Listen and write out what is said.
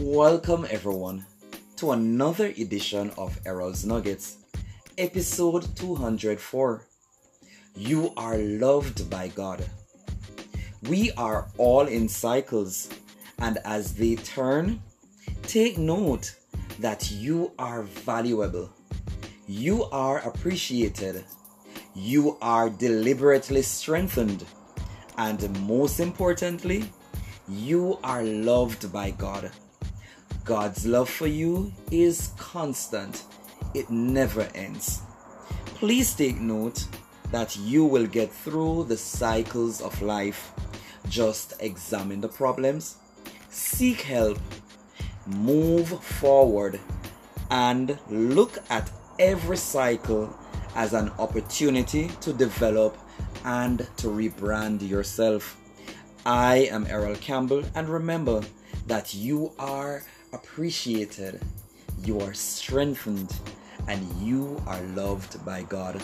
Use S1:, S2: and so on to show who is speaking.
S1: Welcome, everyone, to another edition of Errol's Nuggets, episode 204. You are loved by God. We are all in cycles, and as they turn, take note that you are valuable, you are appreciated, you are deliberately strengthened, and most importantly, you are loved by God. God's love for you is constant, it never ends. Please take note that you will get through the cycles of life. Just examine the problems, seek help, move forward, and look at every cycle as an opportunity to develop and to rebrand yourself. I am Errol Campbell, and remember that you are appreciated, you are strengthened, and you are loved by God.